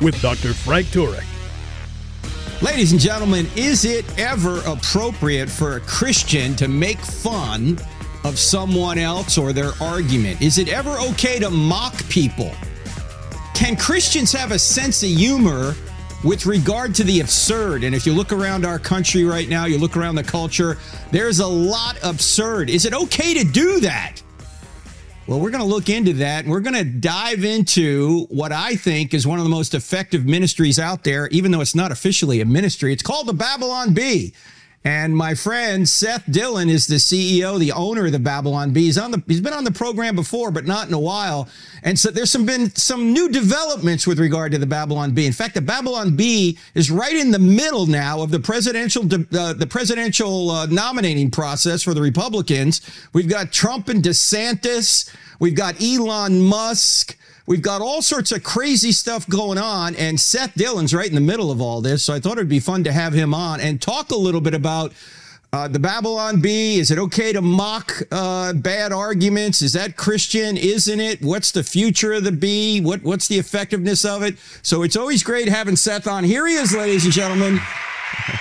with Dr. Frank Turek. Ladies and gentlemen, is it ever appropriate for a Christian to make fun of someone else or their argument? Is it ever okay to mock people? Can Christians have a sense of humor with regard to the absurd? And if you look around our country right now, you look around the culture, there's a lot absurd. Is it okay to do that? Well, we're going to look into that we're going to dive into what I think is one of the most effective ministries out there, even though it's not officially a ministry. It's called the Babylon Bee. And my friend Seth Dillon is the CEO, the owner of the Babylon Bee. He's on the he's been on the program before, but not in a while. And so there's some been some new developments with regard to the Babylon Bee. In fact, the Babylon Bee is right in the middle now of the presidential uh, the presidential uh, nominating process for the Republicans. We've got Trump and DeSantis. We've got Elon Musk. We've got all sorts of crazy stuff going on, and Seth Dillon's right in the middle of all this. So I thought it'd be fun to have him on and talk a little bit about uh, the Babylon Bee. Is it okay to mock uh, bad arguments? Is that Christian? Isn't it? What's the future of the bee? What What's the effectiveness of it? So it's always great having Seth on. Here he is, ladies and gentlemen.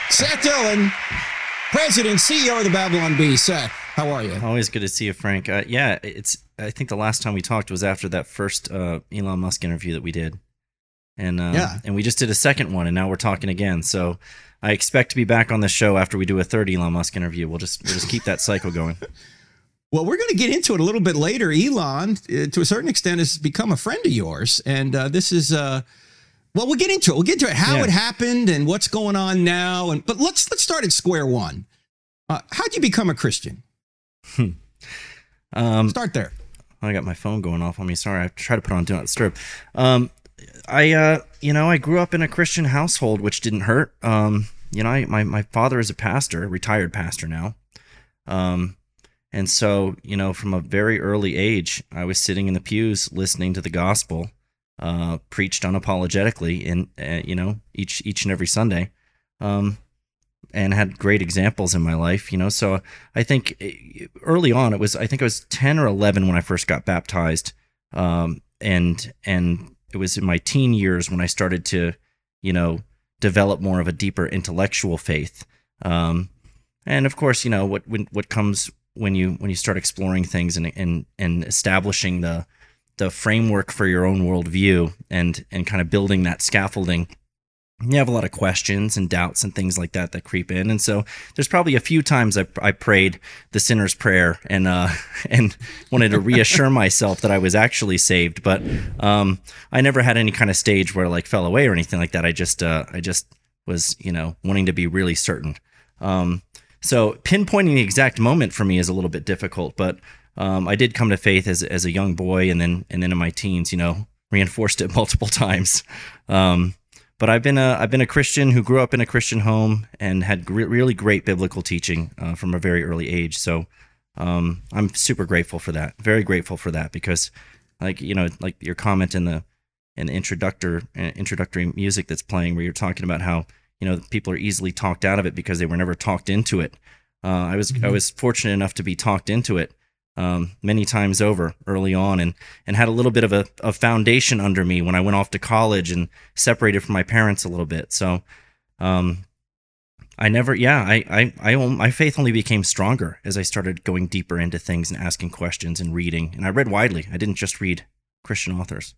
Seth Dillon, President, CEO of the Babylon Bee. Seth, how are you? Always good to see you, Frank. Uh, yeah, it's I think the last time we talked was after that first uh, Elon Musk interview that we did, and uh, yeah, and we just did a second one, and now we're talking again. So I expect to be back on the show after we do a third Elon Musk interview. We'll just we'll just keep that cycle going. Well, we're going to get into it a little bit later. Elon, uh, to a certain extent, has become a friend of yours, and uh, this is. Uh, well, we'll get into it. We'll get into it. How yeah. it happened and what's going on now. And but let's let's start at square one. Uh, how'd you become a Christian? Hmm. Um, start there. I got my phone going off on me. Sorry, I tried to put on Do Not Disturb. Um, I, uh, you know, I grew up in a Christian household, which didn't hurt. Um, you know, I, my my father is a pastor, retired pastor now. Um, and so, you know, from a very early age, I was sitting in the pews listening to the gospel, uh, preached unapologetically, and uh, you know, each each and every Sunday. Um, and had great examples in my life, you know. So I think early on it was I think I was 10 or 11 when I first got baptized. Um, and and it was in my teen years when I started to, you know, develop more of a deeper intellectual faith. Um, and of course, you know, what when, what comes when you when you start exploring things and and and establishing the the framework for your own worldview and and kind of building that scaffolding you have a lot of questions and doubts and things like that that creep in. And so there's probably a few times i, I prayed the sinner's prayer and uh and wanted to reassure myself that i was actually saved. But um i never had any kind of stage where I, like fell away or anything like that. I just uh i just was you know wanting to be really certain. Um so pinpointing the exact moment for me is a little bit difficult but um i did come to faith as as a young boy and then and then in my teens you know reinforced it multiple times. Um but I've been a I've been a Christian who grew up in a Christian home and had really great biblical teaching uh, from a very early age. So um, I'm super grateful for that. Very grateful for that because, like you know, like your comment in the in the introductory uh, introductory music that's playing, where you're talking about how you know people are easily talked out of it because they were never talked into it. Uh, I was mm-hmm. I was fortunate enough to be talked into it um, many times over early on and, and had a little bit of a, a, foundation under me when I went off to college and separated from my parents a little bit. So, um, I never, yeah, I, I, I, my faith only became stronger as I started going deeper into things and asking questions and reading. And I read widely. I didn't just read Christian authors.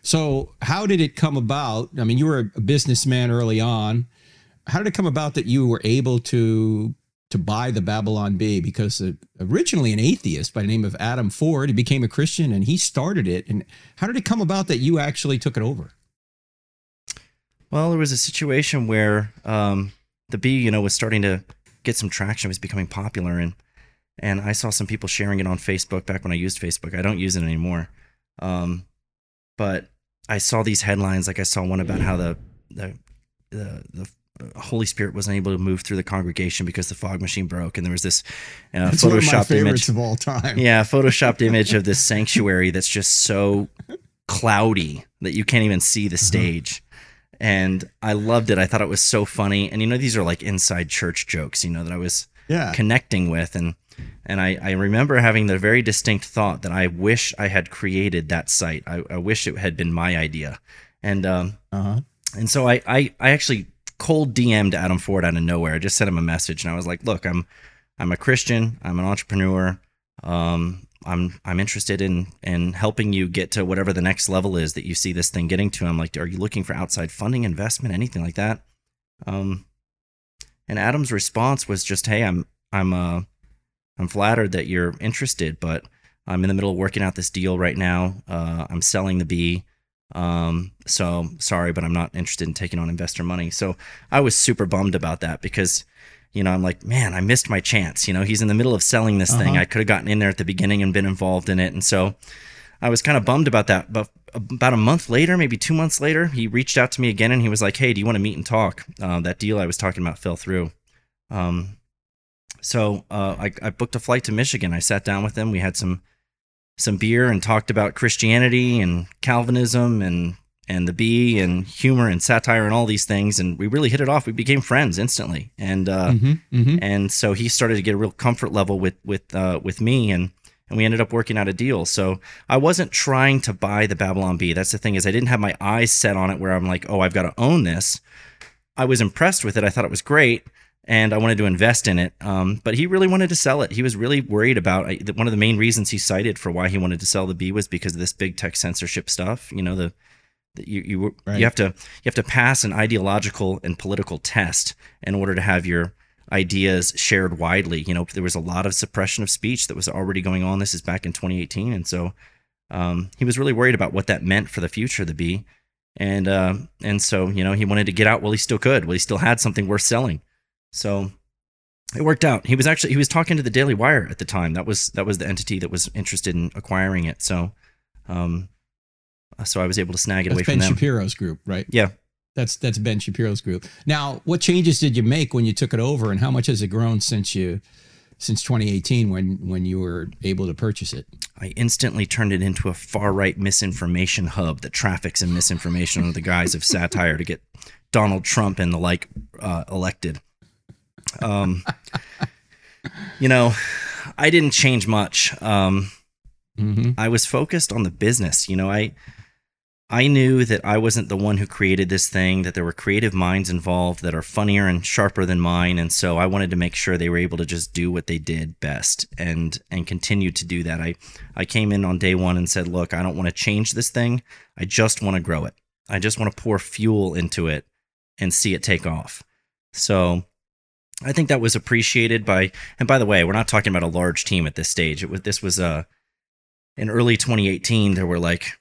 So, how did it come about? I mean, you were a businessman early on. How did it come about that you were able to to buy the Babylon Bee because uh, originally an atheist by the name of Adam Ford, he became a Christian and he started it. And how did it come about that you actually took it over? Well, there was a situation where um, the bee, you know, was starting to get some traction, it was becoming popular, and and I saw some people sharing it on Facebook back when I used Facebook. I don't use it anymore, um, but I saw these headlines. Like I saw one about how the the the, the Holy Spirit wasn't able to move through the congregation because the fog machine broke, and there was this uh, It's one of my photoshopped image. of all time. Yeah, photoshopped image of this sanctuary that's just so cloudy that you can't even see the stage. And I loved it. I thought it was so funny. And you know, these are like inside church jokes, you know, that I was Yeah. connecting with. And and I, I remember having the very distinct thought that I wish I had created that site. I, I wish it had been my idea. And um Uh-huh. and so I, I, I actually cold DM'd Adam Ford out of nowhere. I just sent him a message and I was like, look, I'm, I'm a Christian. I'm an entrepreneur. Um, I'm, I'm interested in, in helping you get to whatever the next level is that you see this thing getting to. I'm like, are you looking for outside funding, investment, anything like that? Um, and Adam's response was just, Hey, I'm, I'm, uh, I'm flattered that you're interested, but I'm in the middle of working out this deal right now. Uh, I'm selling the bee. Um, so sorry, but I'm not interested in taking on investor money. So I was super bummed about that because, you know, I'm like, man, I missed my chance. You know, he's in the middle of selling this thing. Uh-huh. I could have gotten in there at the beginning and been involved in it. And so I was kind of bummed about that. But about a month later, maybe two months later, he reached out to me again and he was like, hey, do you want to meet and talk? Uh, that deal I was talking about fell through. Um, so uh, I, I booked a flight to Michigan. I sat down with him. We had some some beer and talked about Christianity and Calvinism and and the bee and humor and satire and all these things. And we really hit it off. We became friends instantly. And uh, Mm-hmm. Mm-hmm. and so he started to get a real comfort level with with uh, with me and and we ended up working out a deal so i wasn't trying to buy the babylon bee that's the thing is i didn't have my eyes set on it where i'm like oh i've got to own this i was impressed with it i thought it was great and i wanted to invest in it um, but he really wanted to sell it he was really worried about I, one of the main reasons he cited for why he wanted to sell the Bee was because of this big tech censorship stuff you know the that you you, Right. you have to you have to pass an ideological and political test in order to have your ideas shared widely. You know, there was a lot of suppression of speech that was already going on. This is back in 2018, and so um, he was really worried about what that meant for the future of the Bee. and uh, and so you know he wanted to get out while he still could, while he still had something worth selling. So it worked out. He was actually he was talking to the Daily Wire at the time. That was that was the entity that was interested in acquiring it. So. Um, so I was able to snag it away That's from Ben them. Shapiro's group, right? Yeah. That's that's Ben Shapiro's group. Now, what changes did you make when you took it over, and how much has it grown since you since 2018 when when you were able to purchase it? I instantly turned it into a far right misinformation hub that traffics in misinformation under the guise of satire to get Donald Trump and the like uh, elected. Um, you know, I didn't change much. Um, Mm-hmm. I was focused on the business. You know, I I knew that I wasn't the one who created this thing, that there were creative minds involved that are funnier and sharper than mine, and so I wanted to make sure they were able to just do what they did best and and continue to do that. I I came in on day 1 and said, "Look, I don't want to change this thing. I just want to grow it. I just want to pour fuel into it and see it take off." So, I think that was appreciated by and by the way, we're not talking about a large team at this stage. It was this was a in early 2018 there were like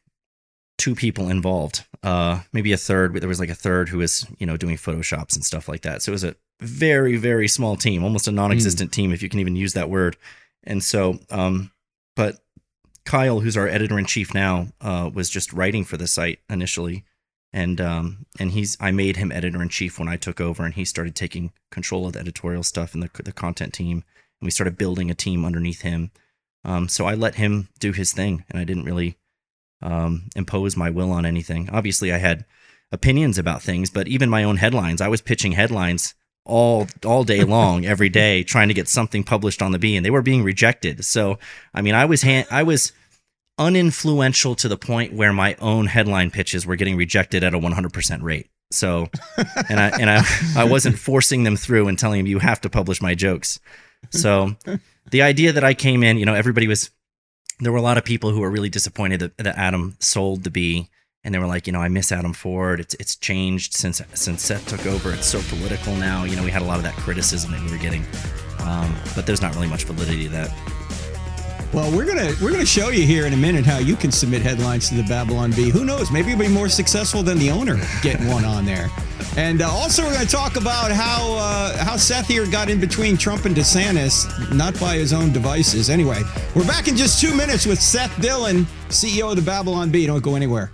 two people involved uh maybe a third there was like a third who was you know doing photoshops and stuff like that. So it was a very very small team almost a non-existent team if you can even use that word. And so um but kyle who's our editor-in-chief now uh was just writing for the site initially and um and he's i made him editor-in-chief when i took over and he started taking control of the editorial stuff and the, the content team and we started building a team underneath him um, so I let him do his thing, and I didn't really um, impose my will on anything. Obviously, I had opinions about things, but even my own headlines, I was pitching headlines all all day long, every day, trying to get something published on the Bee, and they were being rejected. So, I mean, I was han- I was uninfluential to the point where my own headline pitches were getting rejected at a 100% rate. So, and I and I I wasn't forcing them through and telling them you have to publish my jokes. So, the idea that I came in, you know, everybody was there were a lot of people who were really disappointed that, that Adam sold the bee and they were like, you know, I miss Adam Ford. It's it's changed since since Seth took over. It's so political now. You know, we had a lot of that criticism that we were getting, um, but there's not really much validity to that. Well, we're gonna we're gonna show you here in a minute how you can submit headlines to the Babylon Bee. Who knows? Maybe you'll be more successful than the owner getting one on there. And uh, also, we're gonna talk about how uh, how Seth here got in between Trump and DeSantis, not by his own devices. Anyway, we're back in just two minutes with Seth Dillon, CEO of the Babylon Bee. Don't go anywhere.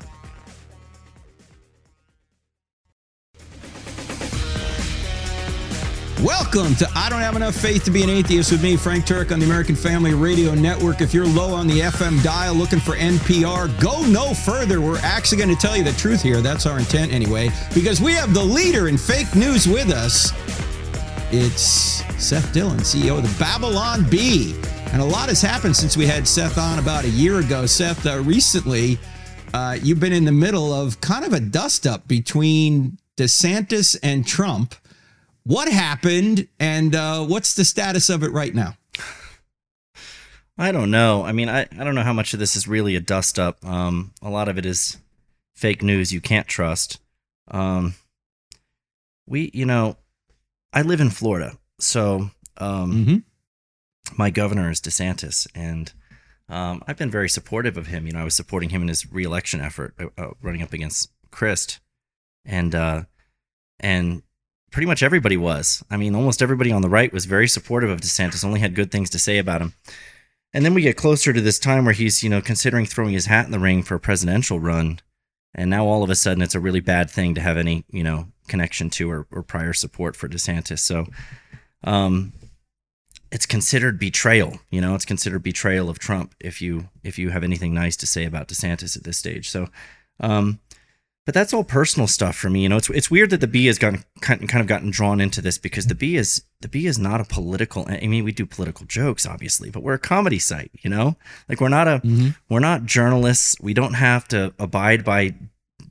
Welcome to I Don't Have Enough Faith to Be an Atheist with me, Frank Turek, on the American Family Radio Network. If you're low on the FM dial looking for NPR, go no further. We're actually going to tell you the truth here. That's our intent anyway, because we have the leader in fake news with us. It's Seth Dillon, CEO of the Babylon Bee. And a lot has happened since we had Seth on about a year ago. Seth, uh, recently, uh, you've been in the middle of kind of a dust up between DeSantis and Trump. What happened, and uh, what's the status of it right now? I don't know. I mean, I, I don't know how much of this is really a dust up. Um, a lot of it is fake news you can't trust. Um, we, you know, I live in Florida, so um, Mm-hmm. my governor is DeSantis, and um, I've been very supportive of him. You know, I was supporting him in his reelection effort, uh, uh, running up against Crist, and uh, and pretty much everybody was. I mean, almost everybody on the right was very supportive of DeSantis. Only had good things to say about him. And then we get closer to this time where he's, you know, considering throwing his hat in the ring for a presidential run. And now all of a sudden it's a really bad thing to have any, you know, connection to or, or prior support for DeSantis. So um it's considered betrayal, you know, it's considered betrayal of Trump if you if you have anything nice to say about DeSantis at this stage. So um but that's all personal stuff for me. You know, it's it's weird that the Bee has gotten kind of gotten drawn into this because the Bee is the Bee is not a political. I mean, we do political jokes, obviously, but we're a comedy site. You know, like we're not a we're not journalists. We don't have to abide by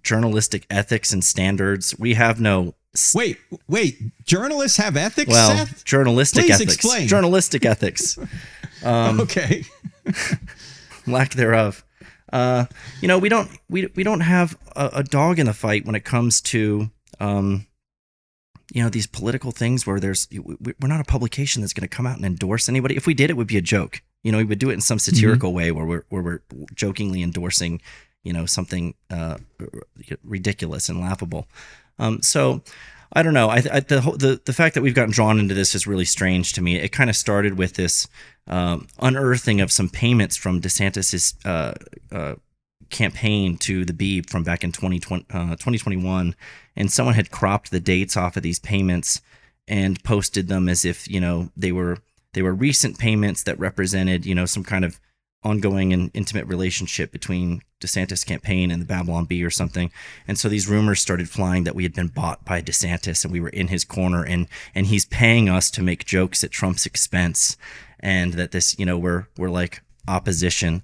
journalistic ethics and standards. We have no s- Wait, wait. Journalists have ethics, well Seth? journalistic Please ethics. explain. Journalistic ethics. Um, okay. lack thereof. Uh, you know, we don't we we don't have a, a dog in the fight when it comes to um, you know, these political things where there's we- we're not a publication that's going to come out and endorse anybody. If we did, it would be a joke. You know, we would do it in some satirical way where we're where we're jokingly endorsing, you know, something uh, ridiculous and laughable. Um, so. I don't know. I, I the, the the fact that we've gotten drawn into this is really strange to me. It kind of started with this um, unearthing of some payments from DeSantis's uh, uh, campaign to the Beeb from back in 2020, uh, 2021, and someone had cropped the dates off of these payments and posted them as if you know they were they were recent payments that represented you know some kind of ongoing and intimate relationship between DeSantis campaign and the Babylon Bee or something. And so these rumors started flying that we had been bought by DeSantis and we were in his corner and and he's paying us to make jokes at Trump's expense and that this, you know, we're we're like opposition.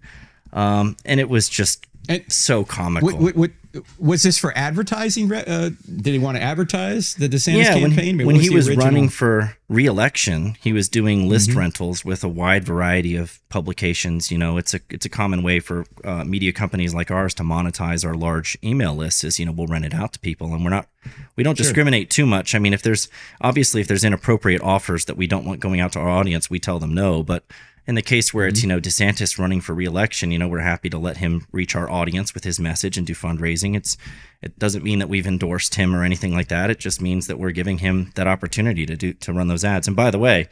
Um and it was just And- so comical. What, what, what, was this for advertising? Uh, did he want to advertise the DeSantis yeah, when campaign? he, What when he was original- running for re-election, he was doing list Mm-hmm. rentals with a wide variety of publications. You know, it's a it's a common way for uh, media companies like ours to monetize our large email lists. Is you know we'll rent it out to people, and we're not we don't discriminate too much. I mean, if there's obviously if there's inappropriate offers that we don't want going out to our audience, we tell them no. But in the case where Mm-hmm. it's you know DeSantis running for re-election, you know we're happy to let him reach our audience with his message and do fundraising. It's it doesn't mean that we've endorsed him or anything like that. It just means that we're giving him that opportunity to do to run those ads. And by the way,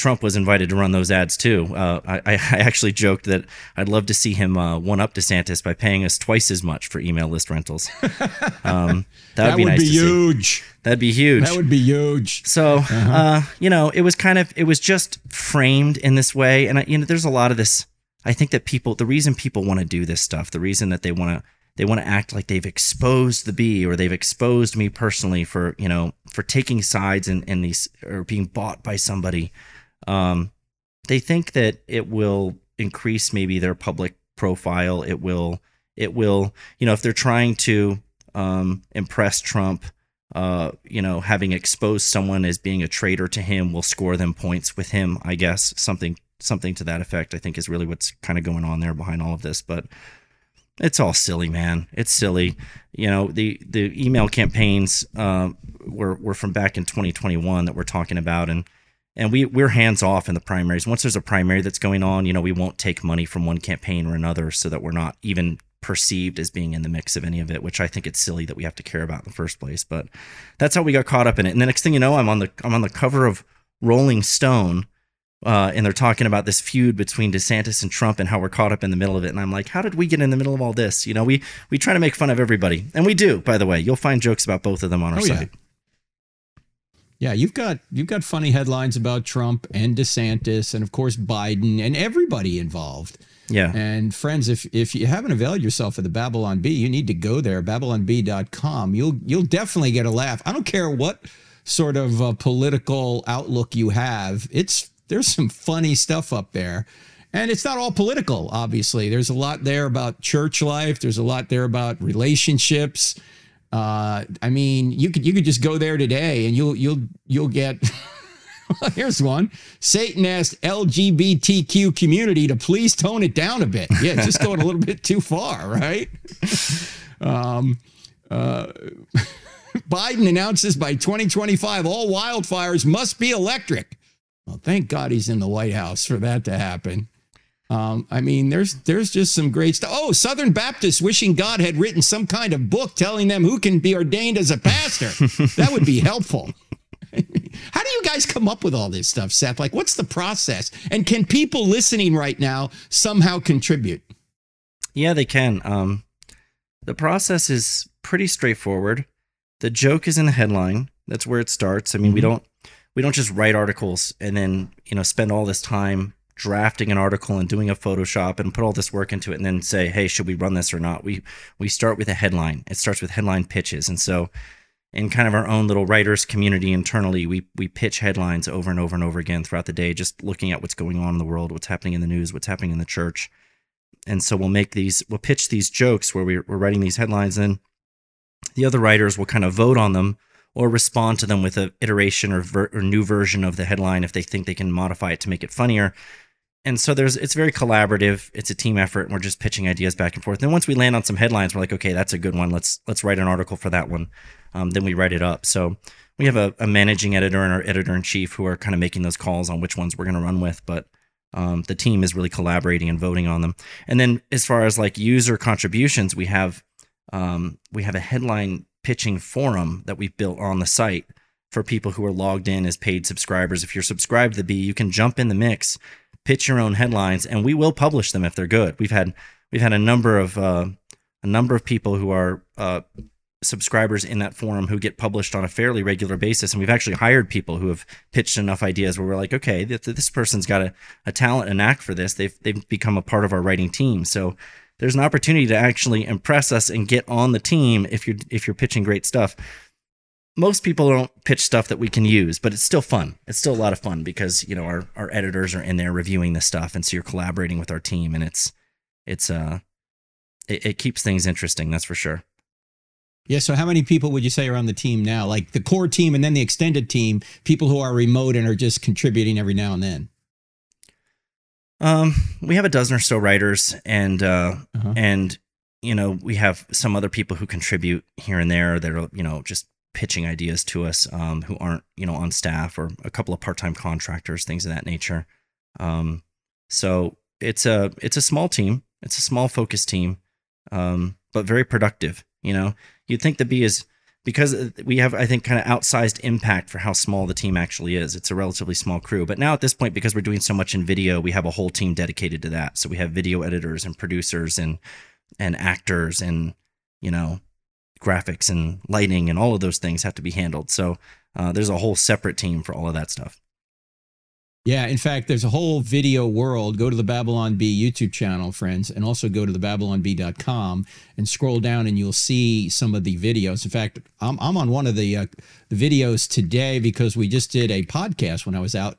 Trump was invited to run those ads too. Uh, I, I actually joked that I'd love to see him uh, one up DeSantis by paying us twice as much for email list rentals. Um, that would be would nice be to see. huge. That'd be huge. That would be huge. So, uh, you know, it was kind of it was just framed in this way, and I, you know, there's a lot of this. I think that people, the reason people want to do this stuff, the reason that they want to they want to act like they've exposed the bee or they've exposed me personally for you know for taking sides in, in these or being bought by somebody. Um, they think that it will increase maybe their public profile. It will it will you know if they're trying to um, impress Trump uh, you know, having exposed someone as being a traitor to him will score them points with him. I guess something something to that effect. I think is really what's kind of going on there behind all of this. But it's all silly, man. It's silly. You know, the the email campaigns uh, were were from back in 2021 that we're talking about, and and we we're hands off in the primaries. Once there's a primary that's going on, you know, we won't take money from one campaign or another, so that we're not even perceived as being in the mix of any of it. Which I think it's silly that we have to care about in the first place. But that's how we got caught up in it. And the next thing you know, I'm on the I'm on the cover of Rolling Stone. Uh, and they're talking about this feud between DeSantis and Trump and how we're caught up in the middle of it. And I'm like, how did we get in the middle of all this? You know, we we try to make fun of everybody, and we do. By the way, you'll find jokes about both of them on our Oh, site. Yeah, you've got you've got funny headlines about Trump and DeSantis and of course Biden and everybody involved. Yeah. And friends, if if you haven't availed yourself of the Babylon Bee, you need to go there, babylonbee.com. You'll you'll definitely get a laugh. I don't care what sort of uh, political outlook you have. It's there's some funny stuff up there. And it's not all political, obviously. There's a lot there about church life. There's a lot there about relationships. Uh, I mean, you could you could just go there today and you'll you'll you'll get here's one. Satan asked LGBTQ community to please tone it down a bit. Yeah, just going a little bit too far, right? Um, uh, Biden announces by 2025 all wildfires must be electric. Well, thank God he's in the White House for that to happen. Um, I mean, there's there's just some great stuff. Oh, Southern Baptists wishing God had written some kind of book telling them who can be ordained as a pastor. that would be helpful. How do you guys come up with all this stuff, Seth? Like, what's the process? And can people listening right now somehow contribute? Yeah, they can. Um, the process is pretty straightforward. The joke is in the headline. That's where it starts. I mean, mm-hmm. we don't we don't just write articles and then you know spend all this time drafting an article and doing a Photoshop and put all this work into it and then say, hey, should we run this or not? We we start with a headline. It starts with headline pitches. And so in kind of our own little writers community internally, we we pitch headlines over and over and over again throughout the day, just looking at what's going on in the world, what's happening in the news, what's happening in the church. And so we'll make these, we'll pitch these jokes where we're, we're writing these headlines, and the other writers will kind of vote on them or respond to them with an iteration or, ver- or new version of the headline if they think they can modify it to make it funnier and so there's it's very collaborative. It's a team effort and we're just pitching ideas back and forth. And once we land on some headlines we're like okay that's a good one. Let's let's write an article for that one. Um, then we write it up. So we have a, a, managing editor and our editor in chief who are kind of making those calls on which ones we're going to run with but um, the team is really collaborating and voting on them. And then as far as like user contributions we have um, we have a headline pitching forum that we've built on the site for people who are logged in as paid subscribers. If you're subscribed to the bee you can jump in the mix pitch your own headlines, and we will publish them if they're good. We've had we've had a number of uh, a number of people who are uh, subscribers in that forum who get published on a fairly regular basis, and we've actually hired people who have pitched enough ideas where we're like, okay, this, this person's got a, a talent and knack for this. They've they've become a part of our writing team, so there's an opportunity to actually impress us and get on the team if you're if you're pitching great stuff most people don't pitch stuff that we can use, but it's still fun. It's still a lot of fun because you know our our editors are in there reviewing the stuff, and so you're collaborating with our team, and it's it's uh it, it keeps things interesting. That's for sure. Yeah. So, how many people would you say are on the team now? Like the core team, and then the extended team, people who are remote and are just contributing every now and then. Um, we have a dozen or so writers, and uh, uh-huh. and you know we have some other people who contribute here and there that are you know just pitching ideas to us um, who aren't you know on staff or a couple of part-time contractors things of that nature. Um, so it's a it's a small team. It's a small focus team um, but very productive you know? You'd think the b is because we have i think kind of outsized impact for how small the team actually is. It's a relatively small crew. But now at this point because we're doing so much in video we have a whole team dedicated to that. So we have video editors and producers and and actors and you know graphics and lighting and all of those things have to be handled. So uh, there's a whole separate team for all of that stuff. Yeah, in fact, there's a whole video world. Go to the Babylon Bee YouTube channel, friends, and also go to the babylonbee.com and scroll down and you'll see some of the videos. In fact, I'm, I'm on one of the, uh, the videos today because we just did a podcast when I was out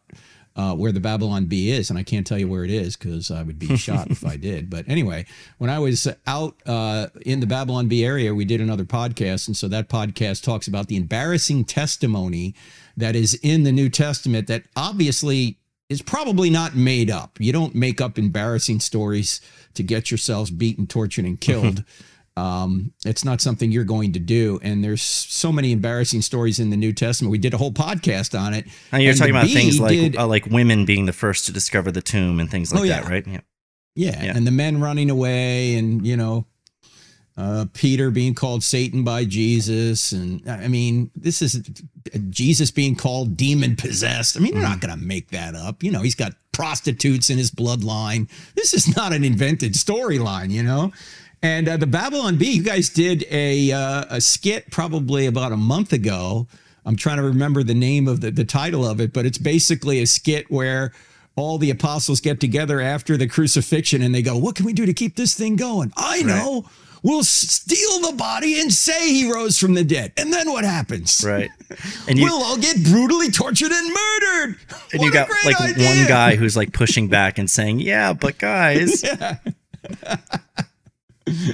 uh, where the Babylon Bee is, and I can't tell you where it is because I would be shot if I did. But anyway, when I was out uh, in the Babylon Bee area, we did another podcast, and so that podcast talks about the embarrassing testimony that is in the New Testament that obviously is probably not made up. You don't make up embarrassing stories to get yourselves beaten, tortured, and killed. Um, it's not something you're going to do. And there's so many embarrassing stories in the New Testament. We did a whole podcast on it. And you're and talking about things like did, uh, like women being the first to discover the tomb and things like oh, yeah. that, right? Yeah. yeah. yeah. And the men running away and, you know, uh, Peter being called Satan by Jesus. And I mean, this is Jesus being called demon possessed. I mean, you're not mm. going to make that up. You know, he's got prostitutes in his bloodline. This is not an invented storyline, you know? And uh, the Babylon Bee, you guys did a, uh, a skit probably about a month ago I'm trying to remember the name of the, the title of it, but it's basically a skit where all the apostles get together after the crucifixion and they go, What can we do to keep this thing going? I know. We'll steal the body and say he rose from the dead. And then what happens? Right. And you, we'll all get brutally tortured and murdered. and What you a got great like idea. one guy who's like pushing back and saying, "Yeah, but guys." Yeah.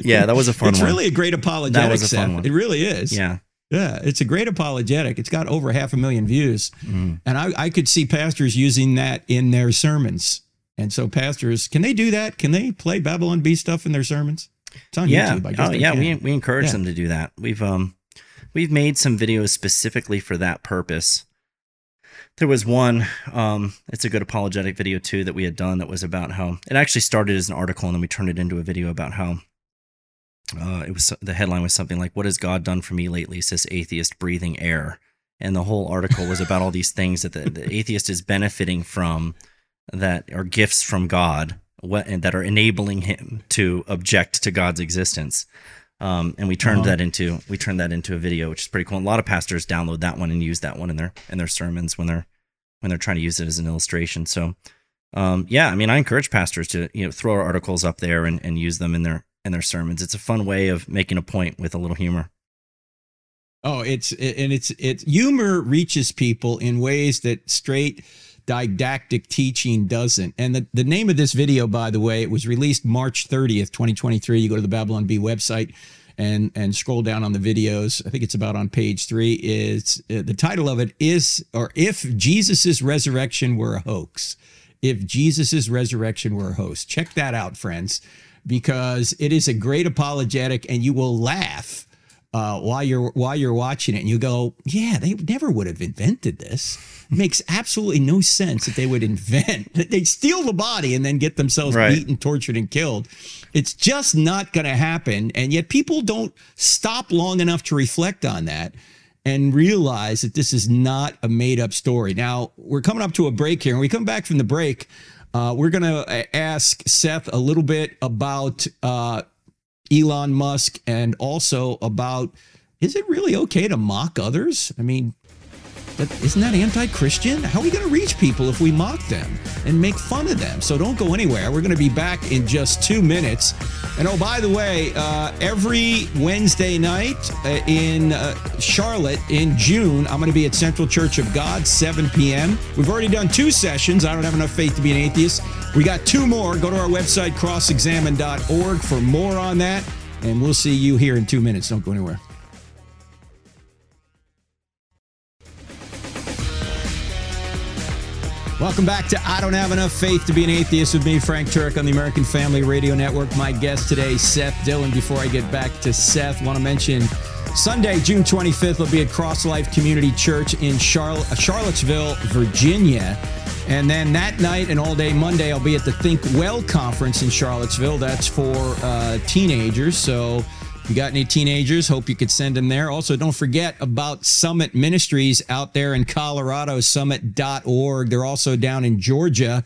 Yeah, that was a fun one. It's one. really a great apologetic. That was a fun one. It really is. yeah. Yeah, it's a great apologetic. It's got over half a million views. Mm-hmm. And I, I could see pastors using that in their sermons. And so pastors, can they do that? Can they play Babylon Bee stuff in their sermons? It's on yeah. YouTube. I guess oh, yeah. can. We we encourage Yeah. them to do that. We've um we've made some videos specifically for that purpose. There was one. Um, it's a good apologetic video too that we had done that was about how it actually started as an article and then we turned it into a video about how. Uh, it was the headline was something like "What has God done for me lately?" Says atheist breathing air, and the whole article was about all these things that the, the atheist is benefiting from that are gifts from God what, and that are enabling him to object to God's existence. Um, and we turned Uh-huh. that into we turned that into a video, which is pretty cool. And a lot of pastors download that one and use that one in their in their sermons when they're when they're trying to use it as an illustration. So, um, yeah, I mean, I encourage pastors to you know throw our articles up there and, and use them in their in their sermons. It's a fun way of making a point with a little humor. Oh, it's and it's it's humor reaches people in ways that straight didactic teaching doesn't. And the, the name of this video, by the way, it was released March 30th, 2023. You go to the Babylon Bee website and and scroll down on the videos. I think it's about on page three. Is uh, the title of it is or if Jesus's resurrection were a hoax. If Jesus's resurrection were a hoax. Check that out, friends, because it is a great apologetic and you will laugh uh, while you're while you're watching it, and you go, "Yeah, they never would have invented this. It makes absolutely no sense that they would invent that they steal the body and then get themselves Right. beaten, tortured, and killed. It's just not going to happen. And yet, people don't stop long enough to reflect on that and realize that this is not a made up story. Now we're coming up to a break here, and we come back from the break. Uh, we're going to ask Seth a little bit about uh, Elon Musk and also about is it really okay to mock others? I mean, that, isn't that anti-Christian? How are we going to reach people if we mock them and make fun of them? So don't go anywhere. We're going to be back in just two minutes. And oh, by the way, uh, every Wednesday night uh, in uh, Charlotte in June, I'm going to be at Central Church of God, 7 p.m. We've already done two sessions. I don't have enough faith to be an atheist. We got two more. Go to our website, crossexamine.org, for more on that. And we'll see you here in two minutes. Don't go anywhere. Welcome back to I Don't Have Enough Faith to Be an Atheist with me, Frank Turek, on the American Family Radio Network. My guest today, Seth Dillon. Before I get back to Seth, want to mention Sunday, June 25th, will be at Cross Life Community Church in Charl- Charlottesville, Virginia. And then that night and all day Monday, I'll be at the Think Well conference in Charlottesville. That's for uh, teenagers. So you got any teenagers, hope you could send them there. Also, don't forget about Summit Ministries out there in Colorado, summit.org. They're also down in Georgia.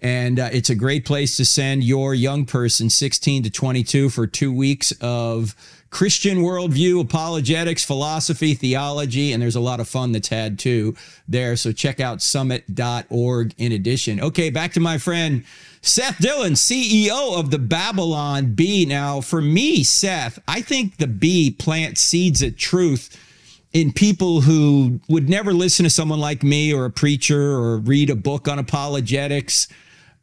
And uh, it's a great place to send your young person, 16 to 22, for two weeks of Christian worldview, apologetics, philosophy, theology, and there's a lot of fun that's had too there. So check out summit.org in addition. Okay, back to my friend Seth Dillon, CEO of the Babylon Bee. Now, for me, Seth, I think the bee plants seeds of truth in people who would never listen to someone like me or a preacher or read a book on apologetics.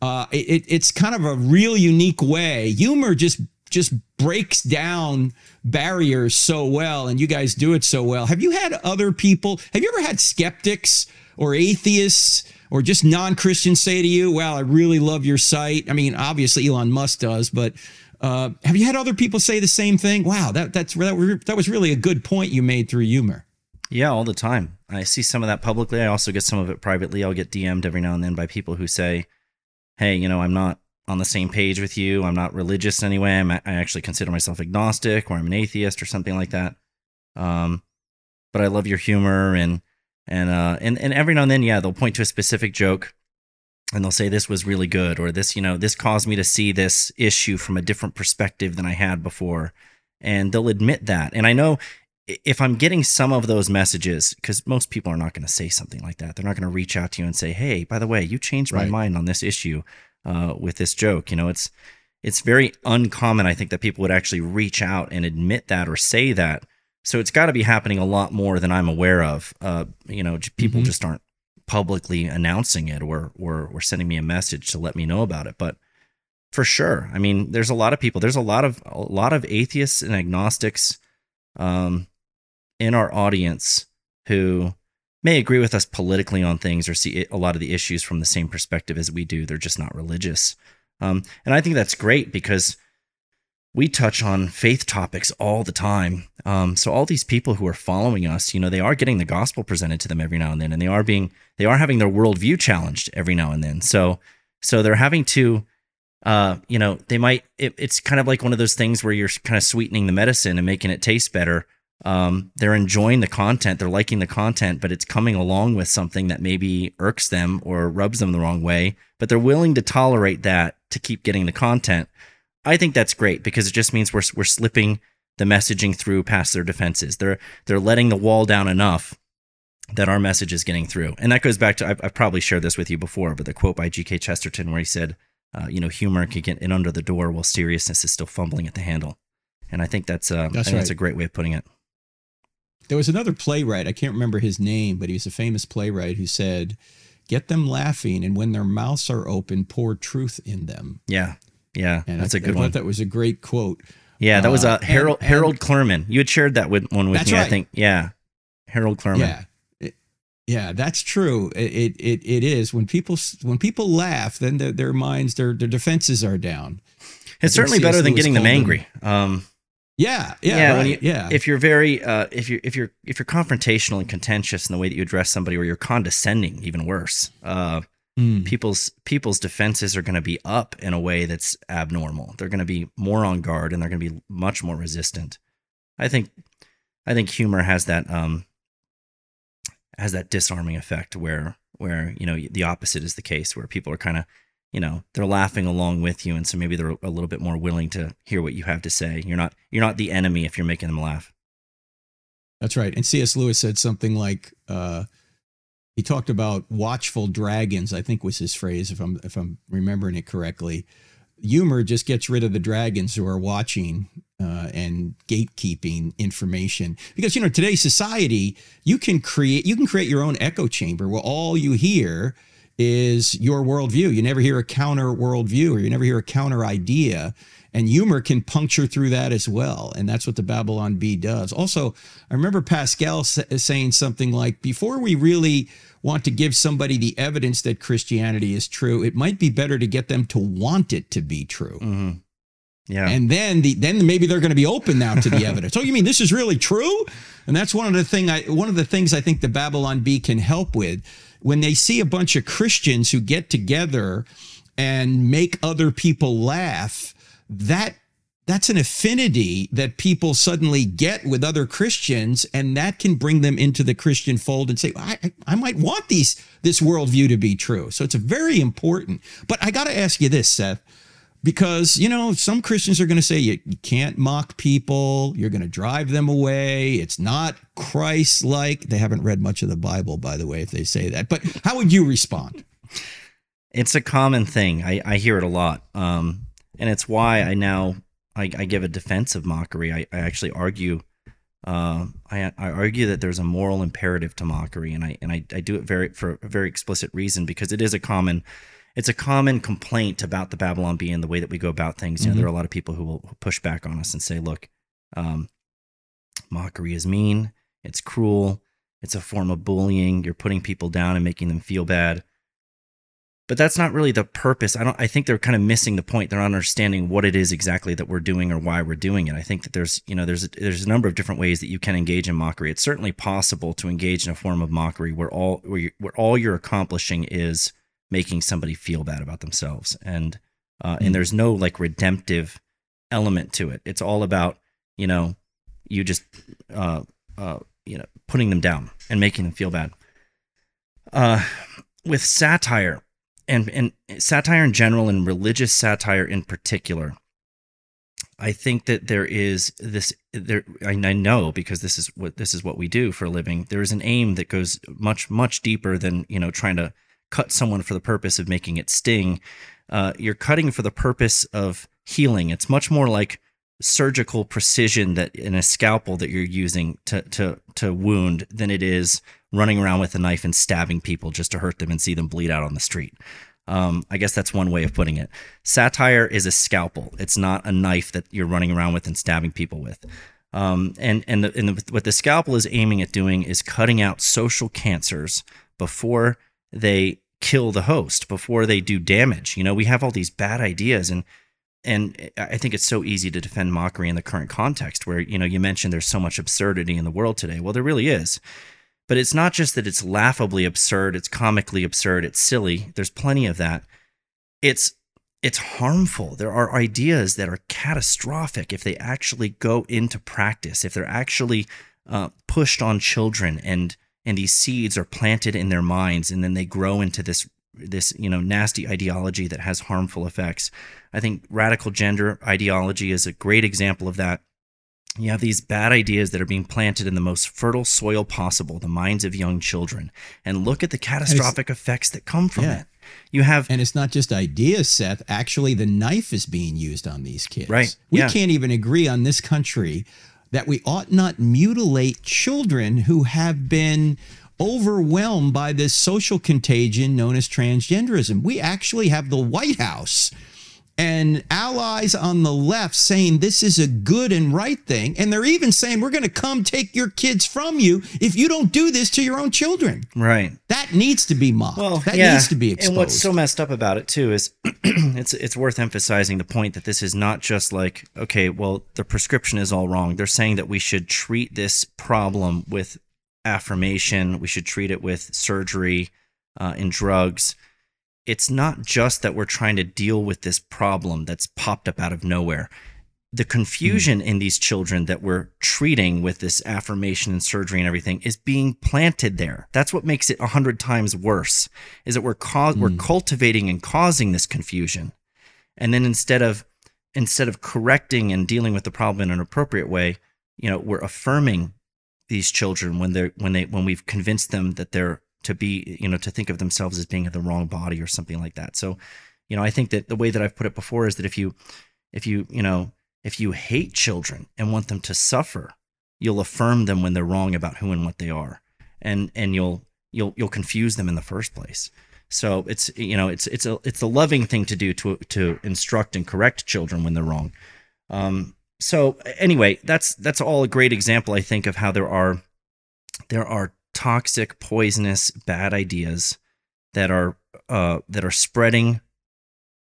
Uh, it, it's kind of a real unique way. Humor just just breaks down barriers so well, and you guys do it so well. Have you had other people? Have you ever had skeptics or atheists or just non-Christians say to you, "Well, I really love your site"? I mean, obviously Elon Musk does, but uh, have you had other people say the same thing? Wow, that that's that, that was really a good point you made through humor. Yeah, all the time. I see some of that publicly. I also get some of it privately. I'll get DM'd every now and then by people who say, "Hey, you know, I'm not on the same page with you. I'm not religious anyway. I'm, I actually consider myself agnostic, or I'm an atheist, or something like that." Um, but I love your humor, and and uh, and and every now and then, yeah, they'll point to a specific joke, and they'll say this was really good, or this, you know, this caused me to see this issue from a different perspective than I had before, and they'll admit that. And I know if I'm getting some of those messages, because most people are not going to say something like that. They're not going to reach out to you and say, "Hey, by the way, you changed my Right. mind on this issue uh, with this joke." You know, it's it's very uncommon, I think, that people would actually reach out and admit that or say that. So it's got to be happening a lot more than I'm aware of. Uh, you know, people Mhm. just aren't publicly announcing it or or or sending me a message to let me know about it. But for sure, I mean, there's a lot of people. There's a lot of a lot of atheists and agnostics um, in our audience who may agree with us politically on things or see a lot of the issues from the same perspective as we do. They're just not religious. Um, and I think that's great because we touch on faith topics all the time. Um, so all these people who are following us, you know, they are getting the gospel presented to them every now and then, and they are being they are having their worldview challenged every now and then. So so they're having to uh, you know, they might it, it's kind of like one of those things where you're kind of sweetening the medicine and making it taste better. Um, they're enjoying the content, they're liking the content, but it's coming along with something that maybe irks them or rubs them the wrong way, but they're willing to tolerate that to keep getting the content. I think that's great because it just means we're we're slipping the messaging through past their defenses. They're they're letting the wall down enough that our message is getting through. And that goes back to I've, I've probably shared this with you before, but the quote by G.K. Chesterton where he said, uh, "You know, humor can get in under the door while seriousness is still fumbling at the handle." And I think that's I That's think that's a great way of putting it. There was another playwright, I can't remember his name, but he was a famous playwright who said, Get them laughing, and when their mouths are open, pour truth in them. Yeah, yeah, And that's a a good I one. that was a great quote. Yeah, that was a uh, Harold and- Harold Clurman. You had shared that with one with me, I think. Yeah, Harold Clurman. Yeah. It- yeah, that's true. It, it it it is when people when people laugh, then their, their minds their their defenses are down. It's certainly better than getting them angry. Um, Yeah, yeah, Yeah, right, you- yeah. if you're very uh, if you're if you're if you're confrontational and contentious in the way that you address somebody or you're condescending even worse uh, Mm. people's people's defenses are going to be up in a way that's abnormal they're going to be more on guard and they're going to be much more resistant i think i think humor has that um has that disarming effect where where you know the opposite is the case where people are kind of you know they're laughing along with you and so maybe they're a little bit more willing to hear what you have to say you're not you're not the enemy if you're making them laugh That's right. And C.S. Lewis said something like, uh, he talked about watchful dragons. I think was his phrase, if I'm if I'm remembering it correctly. Humor just gets rid of the dragons who are watching uh, and gatekeeping information. Because you know today's society, you can create you can create your own echo chamber where all you hear is your worldview. You never hear a counter worldview, or you never hear a counter idea. And humor can puncture through that as well. And that's what the Babylon Bee does. Also, I remember Pascal sa- saying something like, before we really want to give somebody the evidence that Christianity is true, it might be better to get them to want it to be true. mm-hmm. yeah And then the then maybe they're going to be open now to the evidence. Oh, you mean this is really true? And that's one of the thing I one of the things I think the Babylon Bee can help with when they see a bunch of Christians who get together and make other people laugh. That that's an affinity that people suddenly get with other Christians, and that can bring them into the Christian fold and say, I, I, might want these this worldview to be true. So it's very important. But I got to ask you this, Seth because you know some christians are going to say you, you can't mock people you're going to drive them away it's not christ-like they haven't read much of the bible by the way if they say that but how would you respond it's a common thing. I, I hear it a lot. Um, and it's why I now I, I give a defense of mockery. I, I actually argue uh, I, I argue that there's a moral imperative to mockery, and I and I, I do it very for a very explicit reason because it is a common it's a common complaint about the Babylon Bee and the way that we go about things. You know, Mhm. there are a lot of people who will push back on us and say, "Look, um, mockery is mean. It's cruel. It's a form of bullying. You're putting people down and making them feel bad." But that's not really the purpose. I don't. I think they're kind of missing the point. They're not understanding what it is exactly that we're doing or why we're doing it. I think that there's, you know, there's a, there's a number of different ways that you can engage in mockery. It's certainly possible to engage in a form of mockery where all where, you, where all you're accomplishing is making somebody feel bad about themselves, and uh, Hmm. and there's no like redemptive element to it. It's all about you know you just uh, uh, you know putting them down and making them feel bad. Uh, with satire and and satire in general and religious satire in particular, I think that there is this there I, know because this is what this is what we do for a living there is an aim that goes much much deeper than you know trying to cut someone for the purpose of making it sting. Uh, you're cutting for the purpose of healing. It's much more like surgical precision that in a scalpel that you're using to to to wound than it is running around with a knife and stabbing people just to hurt them and see them bleed out on the street um, I guess that's one way of putting it. Satire is a scalpel. It's not a knife that you're running around with and stabbing people with. Um, and and, the, and the, what the scalpel is aiming at doing is cutting out social cancers before they kill the host, before they do damage. You know, we have all these bad ideas, and and I think it's so easy to defend mockery in the current context, where you know you mentioned there's so much absurdity in the world today. Well, there really is. But it's not just that it's laughably absurd, it's comically absurd, it's silly. There's plenty of that. It's it's harmful. There are ideas that are catastrophic if they actually go into practice, if they're actually uh, pushed on children and and these seeds are planted in their minds and then they grow into this this you know nasty ideology that has harmful effects. I think radical gender ideology is a great example of that you have these bad ideas that are being planted in the most fertile soil possible, the minds of young children. And look at the catastrophic effects that come from yeah. it. You have And it's not just ideas, Seth. Actually, the knife is being used on these kids. Right. We yeah. can't even agree on this country that we ought not mutilate children who have been overwhelmed by this social contagion known as transgenderism. We actually have the White House and allies on the left saying this is a good and right thing. And they're even saying, we're going to come take your kids from you if you don't do this to your own children. Right. That needs to be mocked. Well, that yeah. needs to be exposed. And what's so messed up about it, too, is it's, it's worth emphasizing the point that this is not just like, okay, well, the prescription is all wrong. They're saying that we should treat this problem with affirmation, we should treat it with surgery uh, and drugs it's not just that we're trying to deal with this problem that's popped up out of nowhere. The confusion mm. in these children that we're treating with this affirmation and surgery and everything is being planted there. That's what makes it a hundred times worse. Is that we're mm. we're hmm. cultivating and causing this confusion, and then instead of instead of correcting and dealing with the problem in an appropriate way, you know, we're affirming these children when they're when they when we've convinced them that they're to be, you know, to think of themselves as being in the wrong body or something like that. So, you know, I think that the way that I've put it before is that if you, if you, you know, if you hate children and want them to suffer, you'll affirm them when they're wrong about who and what they are, and and you'll you'll you'll confuse them in the first place. So it's you know it's it's a it's a loving thing to do to to instruct and correct children when they're wrong. Um, so anyway, that's that's all a great example I think of how there are there are toxic, poisonous, bad ideas that are uh, that are spreading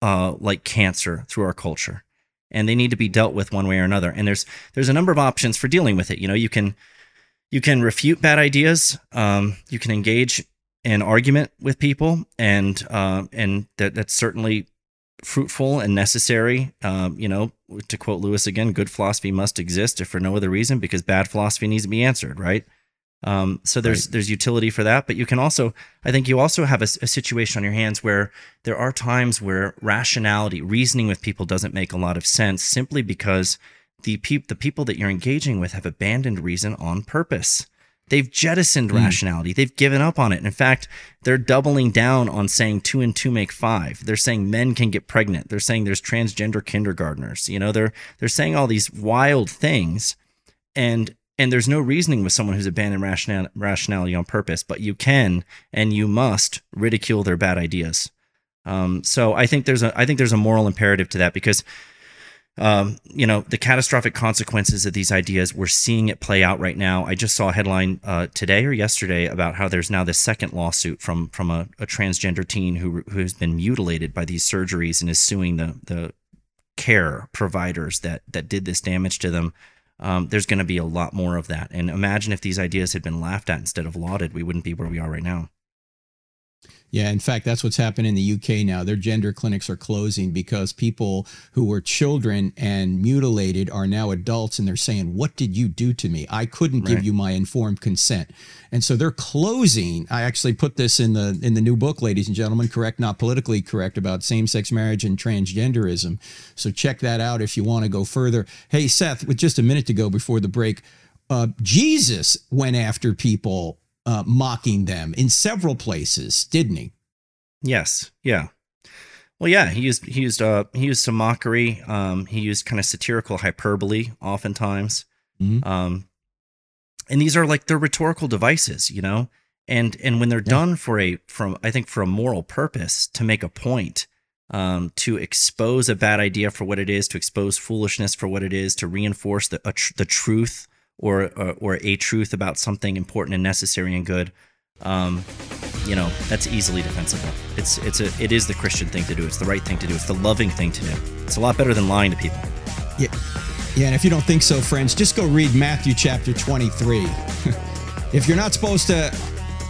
uh, like cancer through our culture, and they need to be dealt with one way or another. And there's there's a number of options for dealing with it. You know, you can you can refute bad ideas. Um, you can engage in argument with people, and uh, and that that's certainly fruitful and necessary. Um, you know, to quote Lewis again, good philosophy must exist if for no other reason because bad philosophy needs to be answered, right? Um, so there's right. there's utility for that, but you can also, I think, you also have a, a, situation on your hands where there are times where rationality, reasoning with people doesn't make a lot of sense, simply because the pe- the people that you're engaging with have abandoned reason on purpose. They've jettisoned mm. rationality. They've given up on it. In fact, they're doubling down on saying two and two make five. They're saying men can get pregnant. They're saying there's transgender kindergartners. You know, they're they're saying all these wild things, and and there's no reasoning with someone who's abandoned rational, rationality on purpose, but you can and you must ridicule their bad ideas. Um, so I think there's a I think there's a moral imperative to that because um, you know the catastrophic consequences of these ideas we're seeing it play out right now. I just saw a headline uh, today or yesterday about how there's now this second lawsuit from from a, a transgender teen who who has been mutilated by these surgeries and is suing the the care providers that that did this damage to them um, there's going to be a lot more of that. And imagine if these ideas had been laughed at instead of lauded, we wouldn't be where we are right now. Yeah, in fact, that's what's happened in the UK now. Their gender clinics are closing because people who were children and mutilated are now adults and they're saying, What did you do to me? I couldn't right. give you my informed consent. And so they're closing. I actually put this in the in the new book, ladies and gentlemen, correct, not politically correct, about same-sex marriage and transgenderism. So check that out if you want to go further. Hey, Seth, with just a minute to go before the break, uh, Jesus went after people uh, mocking them in several places, didn't he? Yes. Yeah. Well, yeah, he used he used uh he used some mockery. Um, he used kind of satirical hyperbole oftentimes. Mm-hmm. Um, and these are like they're rhetorical devices, you know. And and when they're yeah. done for a from I think for a moral purpose to make a point, um, to expose a bad idea for what it is, to expose foolishness for what it is, to reinforce the tr- the truth or, or, or a truth about something important and necessary and good, um, you know, that's easily defensible. It's it's a it is the Christian thing to do. It's the right thing to do. It's the loving thing to do. It's a lot better than lying to people. Yeah, yeah. And if you don't think so, friends, just go read Matthew chapter twenty three. if you're not supposed to,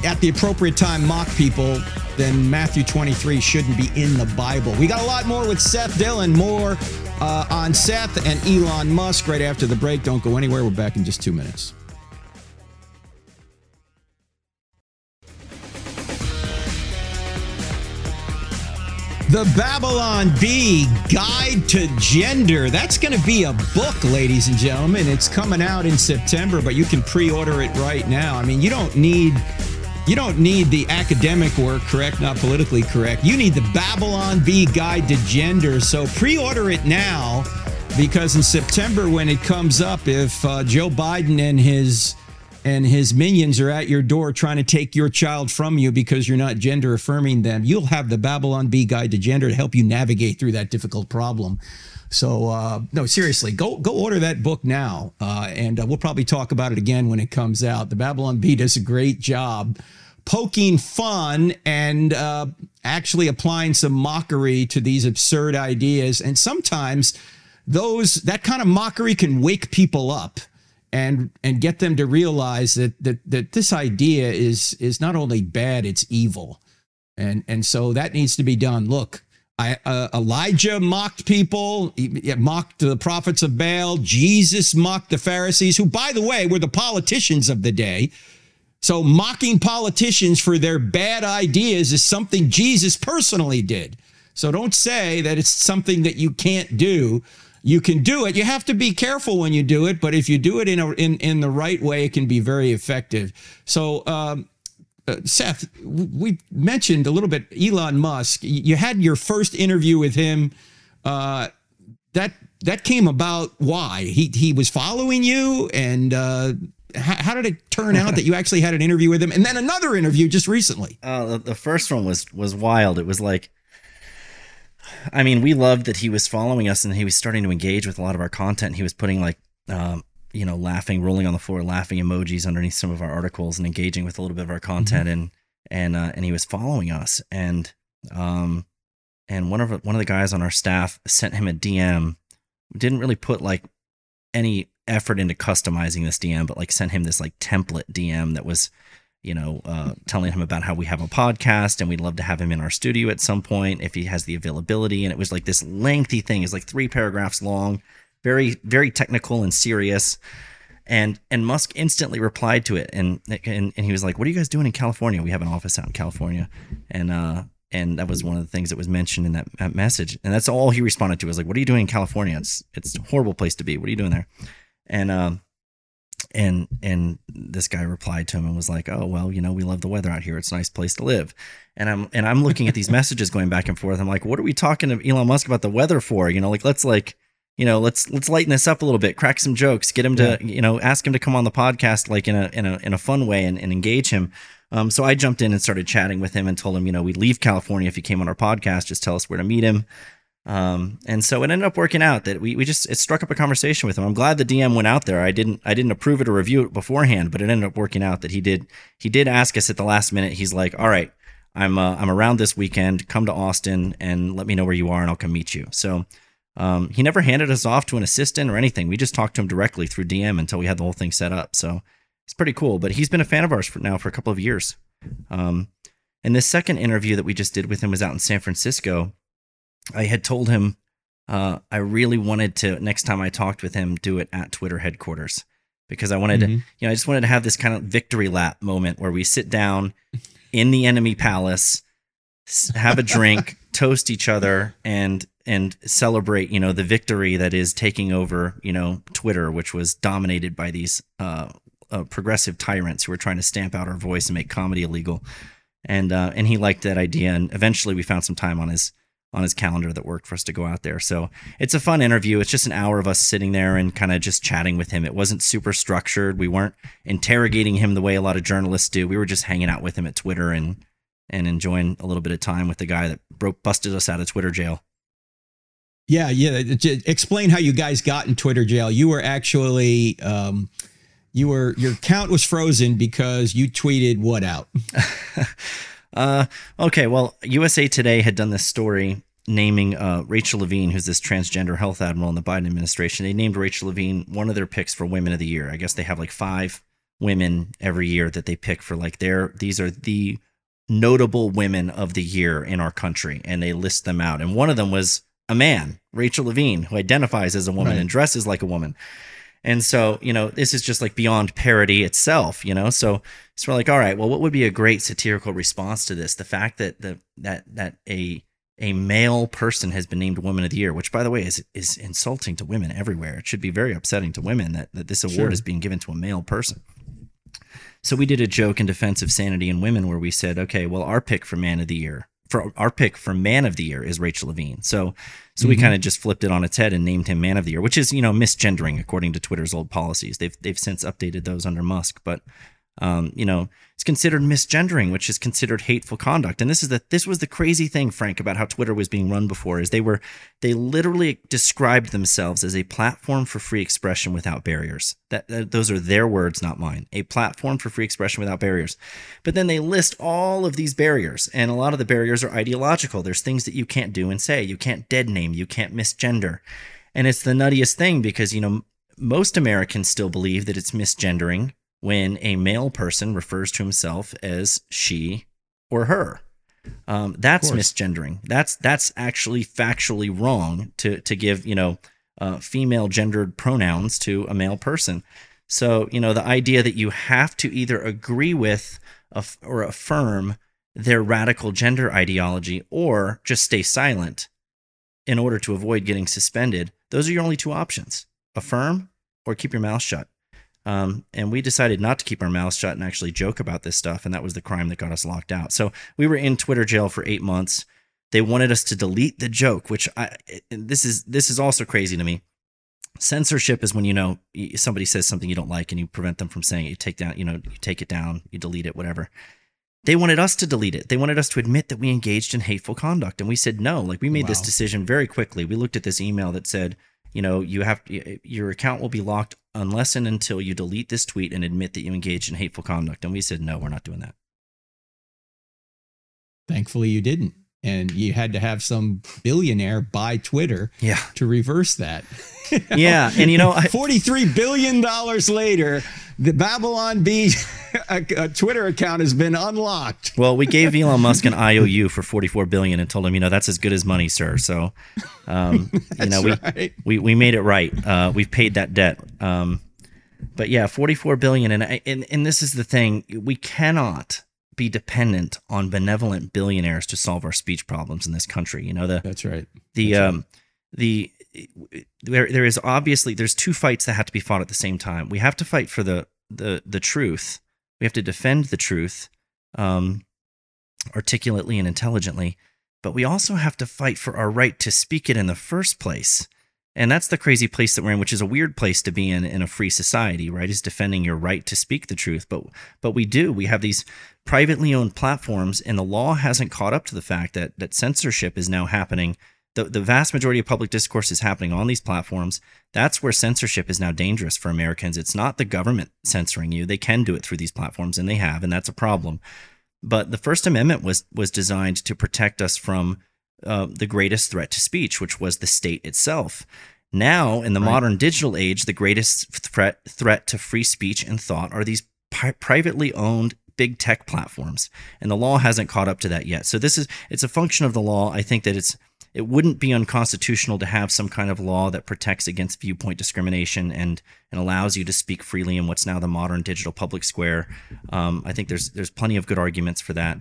at the appropriate time, mock people, then Matthew 23 shouldn't be in the Bible. We got a lot more with Seth Dillon, more uh, on Seth and Elon Musk right after the break. Don't go anywhere. We're back in just two minutes. The Babylon Bee Guide to Gender. That's going to be a book, ladies and gentlemen. It's coming out in September, but you can pre order it right now. I mean, you don't need you don't need the academic work, correct, not politically correct. You need the Babylon Bee Guide to Gender. So pre order it now because in September, when it comes up, if uh, Joe Biden and his and his minions are at your door trying to take your child from you because you're not gender affirming them, you'll have the Babylon Bee Guide to Gender to help you navigate through that difficult problem. So uh, no, seriously, go go order that book now, uh, and uh, we'll probably talk about it again when it comes out. The Babylon Bee does a great job poking fun and uh, actually applying some mockery to these absurd ideas, and sometimes those that kind of mockery can wake people up and and get them to realize that that that this idea is is not only bad, it's evil, and and so that needs to be done. Look I, uh, Elijah mocked people, he mocked the prophets of Baal. Jesus mocked the Pharisees, who, by the way, were the politicians of the day. So, mocking politicians for their bad ideas is something Jesus personally did. So, don't say that it's something that you can't do. You can do it. You have to be careful when you do it, but if you do it in a, in in the right way, it can be very effective. So, um, uh, Seth, we mentioned a little bit Elon Musk. You had your first interview with him. Uh, that that came about why he he was following you, and uh, how, how, did it turn out that you actually had an interview with him, and then another interview just recently? Uh, the, the first one was was wild. It was like. I mean, we loved that he was following us and he was starting to engage with a lot of our content. He was putting like um, you know, laughing, rolling on the floor, laughing emojis underneath some of our articles and engaging with a little bit of our content. Mm-hmm. And, and, uh, and he was following us. And, um, and one of, one of the guys on our staff sent him a DM, didn't really put like any effort into customizing this DM, but like sent him this like template DM that was, you know, uh, telling him about how we have a podcast and we'd love to have him in our studio at some point if he has the availability. And it was like this lengthy thing, is like three paragraphs long very very technical and serious. And and Musk instantly replied to it, and and and he was like, "What are you guys doing in California? We have an office out in California," and uh and that was one of the things that was mentioned in that, that message. And that's all he responded to was like, "What are you doing in California? It's it's a horrible place to be. What are you doing there?" And um and and this guy replied to him and was like oh well you know we love the weather out here it's a nice place to live and i'm and i'm looking at these messages going back and forth i'm like what are we talking to elon musk about the weather for you know like let's like you know, let's let's lighten this up a little bit, crack some jokes, get him to, yeah. you know, ask him to come on the podcast like in a in a in a fun way and, and engage him. Um, so I jumped in and started chatting with him and told him, you know, we'd leave California if he came on our podcast, just tell us where to meet him. Um, and so it ended up working out that we, we just it struck up a conversation with him. I'm glad the DM went out there. I didn't I didn't approve it or review it beforehand, but it ended up working out that he did he did ask us at the last minute. He's like, all right, I'm uh, I'm around this weekend. Come to Austin and let me know where you are, and I'll come meet you. So um, he never handed us off to an assistant or anything. We just talked to him directly through DM until we had the whole thing set up. So it's pretty cool. But he's been a fan of ours for now for a couple of years. Um, And this second interview that we just did with him was out in San Francisco. I had told him uh, I really wanted to next time I talked with him do it at Twitter headquarters because I wanted Mhm. to, you know, I just wanted to have this kind of victory lap moment where we sit down in the enemy palace, have a drink, toast each other, and and celebrate, you know, the victory that is taking over, you know, Twitter, which was dominated by these uh, uh, progressive tyrants who were trying to stamp out our voice and make comedy illegal. And uh, and he liked that idea, and eventually we found some time on his on his calendar that worked for us to go out there. So it's a fun interview. It's just an hour of us sitting there and kind of just chatting with him. It wasn't super structured. We weren't interrogating him the way a lot of journalists do. We were just hanging out with him at Twitter and and enjoying a little bit of time with the guy that broke busted us out of Twitter jail. Yeah, yeah. Explain how you guys got in Twitter jail. You were actually, um, you were your account was frozen because you tweeted what out? Uh, okay, well, USA Today had done this story naming uh, Rachel Levine, who's this transgender health admiral in the Biden administration. They named Rachel Levine one of their picks for Women of the Year. I guess they have like five women every year that they pick for like their these are the notable women of the year in our country, and they list them out. And one of them was a man, Rachel Levine, who identifies as a woman Right. and dresses like a woman. And so, you know, this is just like beyond parody itself, you know. So, so we're like, all right, well, what would be a great satirical response to this? The fact that the that that a a male person has been named Woman of the Year, which by the way is is insulting to women everywhere. It should be very upsetting to women that, that this award Sure. is being given to a male person. So we did a joke in defense of sanity in women where we said, okay, well, our pick for man of the year, for our pick for man of the year is Rachel Levine. So so we Mhm. kind of just flipped it on its head and named him man of the year, which is, you know, misgendering according to Twitter's old policies. They've they've since updated those under Musk, but um, you know, it's considered misgendering, which is considered hateful conduct. And this is the this was the crazy thing, Frank, about how Twitter was being run before, is they were they literally described themselves as a platform for free expression without barriers. That, that those are their words, not mine. A platform for free expression without barriers. But then they list all of these barriers, and a lot of the barriers are ideological. There's things that you can't do and say. You can't dead name. You can't misgender. And it's the nuttiest thing because you know most Americans still believe that it's misgendering when a male person refers to himself as she or her. Um, that's misgendering. That's that's actually factually wrong to to give you know uh, female gendered pronouns to a male person. So you know the idea that you have to either agree with or affirm their radical gender ideology or just stay silent in order to avoid getting suspended. Those are your only two options: affirm or keep your mouth shut. Um, and we decided not to keep our mouths shut and actually joke about this stuff, and that was the crime that got us locked out. So we were in Twitter jail for eight months. They wanted us to delete the joke, which I this is this is also crazy to me. Censorship is when you know somebody says something you don't like and you prevent them from saying it. You take down, you know, you take it down, you delete it, whatever. They wanted us to delete it. They wanted us to admit that we engaged in hateful conduct, and we said no. Like we made this decision very quickly. We looked at this email that said, you know, you have your account will be locked unless and until you delete this tweet and admit that you engaged in hateful conduct. And we said no, we're not doing that. Thankfully, you didn't, and you had to have some billionaire buy Twitter Yeah, to reverse that. yeah, and you know, I, Forty-three billion dollars later, the Babylon Bee uh, Twitter account has been unlocked. Well, we gave Elon Musk an IOU for 44 billion and told him, you know, that's as good as money, sir. So, um, you know, we, right. we we made it right. Uh, we've paid that debt. Um, but yeah, 44 billion, and, I- and and this is the thing: we cannot be dependent on benevolent billionaires to solve our speech problems in this country. You know, the That's right. the That's right. um the there there is obviously there's two fights that have to be fought at the same time. We have to fight for the the the truth. We have to defend the truth um articulately and intelligently, but we also have to fight for our right to speak it in the first place. And that's the crazy place that we're in, which is a weird place to be in in a free society, right? Is defending your right to speak the truth. But but we do. We have these privately owned platforms, and the law hasn't caught up to the fact that that censorship is now happening. The, the vast majority of public discourse is happening on these platforms. That's where censorship is now dangerous for Americans. It's not the government censoring you. They can do it through these platforms, and they have, and that's a problem. But the First Amendment was was designed to protect us from uh, the greatest threat to speech, which was the state itself. Now, in the Right. modern digital age, the greatest threat threat to free speech and thought are these pri- privately owned big tech platforms, and the law hasn't caught up to that yet. So this is it's a function of the law. I think that it's it wouldn't be unconstitutional to have some kind of law that protects against viewpoint discrimination and and allows you to speak freely in what's now the modern digital public square. Um, I think there's there's plenty of good arguments for that.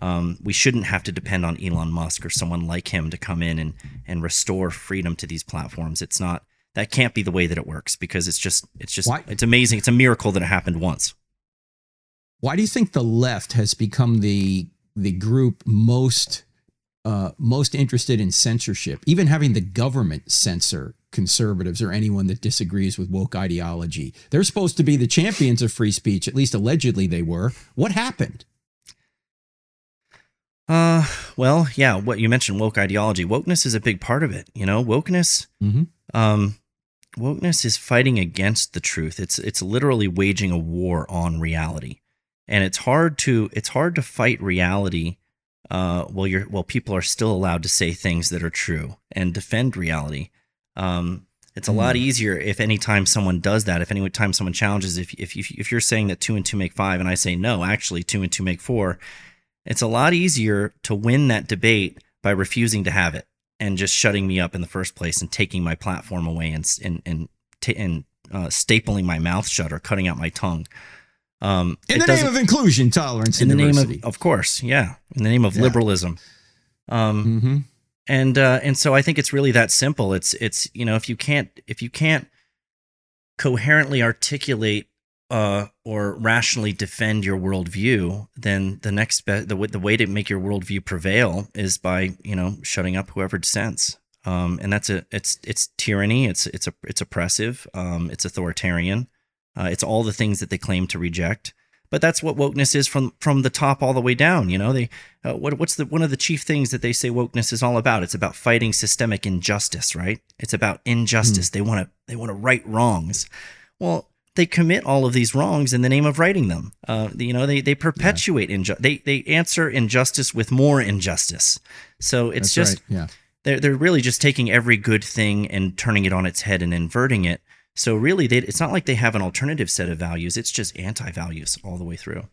Um, we shouldn't have to depend on Elon Musk or someone like him to come in and and restore freedom to these platforms. It's not that can't be the way that it works because it's just it's just Why? it's amazing. It's a miracle that it happened once. Why do you think the left has become the the group most uh, most interested in censorship, even having the government censor conservatives or anyone that disagrees with woke ideology? They're supposed to be the champions of free speech, at least allegedly they were. What happened? Uh, well, yeah, what you mentioned woke ideology. Wokeness is a big part of it. You know, wokeness Mm-hmm. um wokeness is fighting against the truth. It's it's literally waging a war on reality. And it's hard to it's hard to fight reality uh while you're while people are still allowed to say things that are true and defend reality. Um it's a lot easier if anytime someone does that, if any time someone challenges, if, if, if, if you're saying that two and two make five and I say, no, actually two and two make four, it's a lot easier to win that debate by refusing to have it and just shutting me up in the first place and taking my platform away and and and, ta- and uh, stapling my mouth shut or cutting out my tongue. Um, In the name of inclusion, tolerance, in and the name of of course, yeah, in the name of Yeah. liberalism. Um, mm-hmm. and uh, and so I think it's really that simple. It's it's you know if you can't if you can't coherently articulate uh, or rationally defend your worldview, then the next be- the the way to make your worldview prevail is by you know shutting up whoever dissents. Um, and that's a it's it's tyranny. It's it's a it's oppressive. Um, it's authoritarian. Uh, it's all the things that they claim to reject. But that's what wokeness is from from the top all the way down. You know, they uh, what what's the one of the chief things that they say wokeness is all about? It's about fighting systemic injustice, right? It's about injustice. They want to they want to right wrongs. Well, they commit all of these wrongs in the name of righting them. Uh, you know, they they perpetuate injustice. They they answer injustice with more injustice. So it's That's just right. Yeah. they're they're really just taking every good thing and turning it on its head and inverting it. So really, they, it's not like they have an alternative set of values. It's just anti-values all the way through.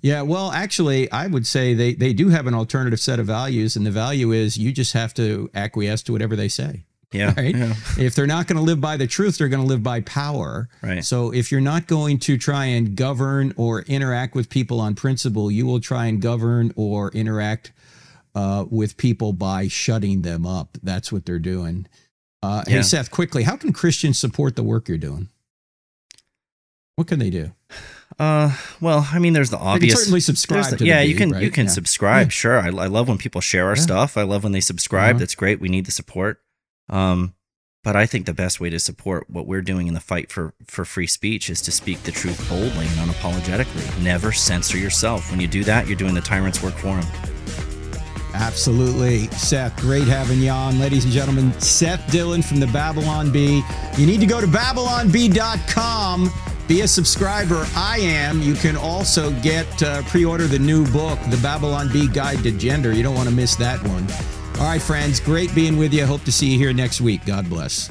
Yeah, well, actually, I would say they, they do have an alternative set of values, and the value is you just have to acquiesce to whatever they say. Yeah, Right? yeah. If they're not going to live by the truth, they're going to live by power. Right. So if you're not going to try and govern or interact with people on principle, you will try and govern or interact uh, with people by shutting them up. That's what they're doing. Uh, Hey, Seth, quickly, how can Christians support the work you're doing? What can they do? Uh, well, I mean, there's the obvious. They can certainly subscribe the- to the yeah, you can right? you can Yeah. subscribe. Yeah. Sure, I, I love when people share our Yeah. stuff. I love when they subscribe. Uh-huh. That's great. We need the support. Um, but I think the best way to support what we're doing in the fight for for free speech is to speak the truth boldly and unapologetically. Never censor yourself. When you do that, you're doing the tyrant's work for him. Absolutely. Seth, great having you on. Ladies and gentlemen, Seth Dillon from the Babylon Bee. You need to go to babylonbee.com. Be a subscriber. I am. You can also get uh, pre-order the new book, The Babylon Bee Guide to Gender. You don't want to miss that one. All right, friends, great being with you. Hope to see you here next week. God bless.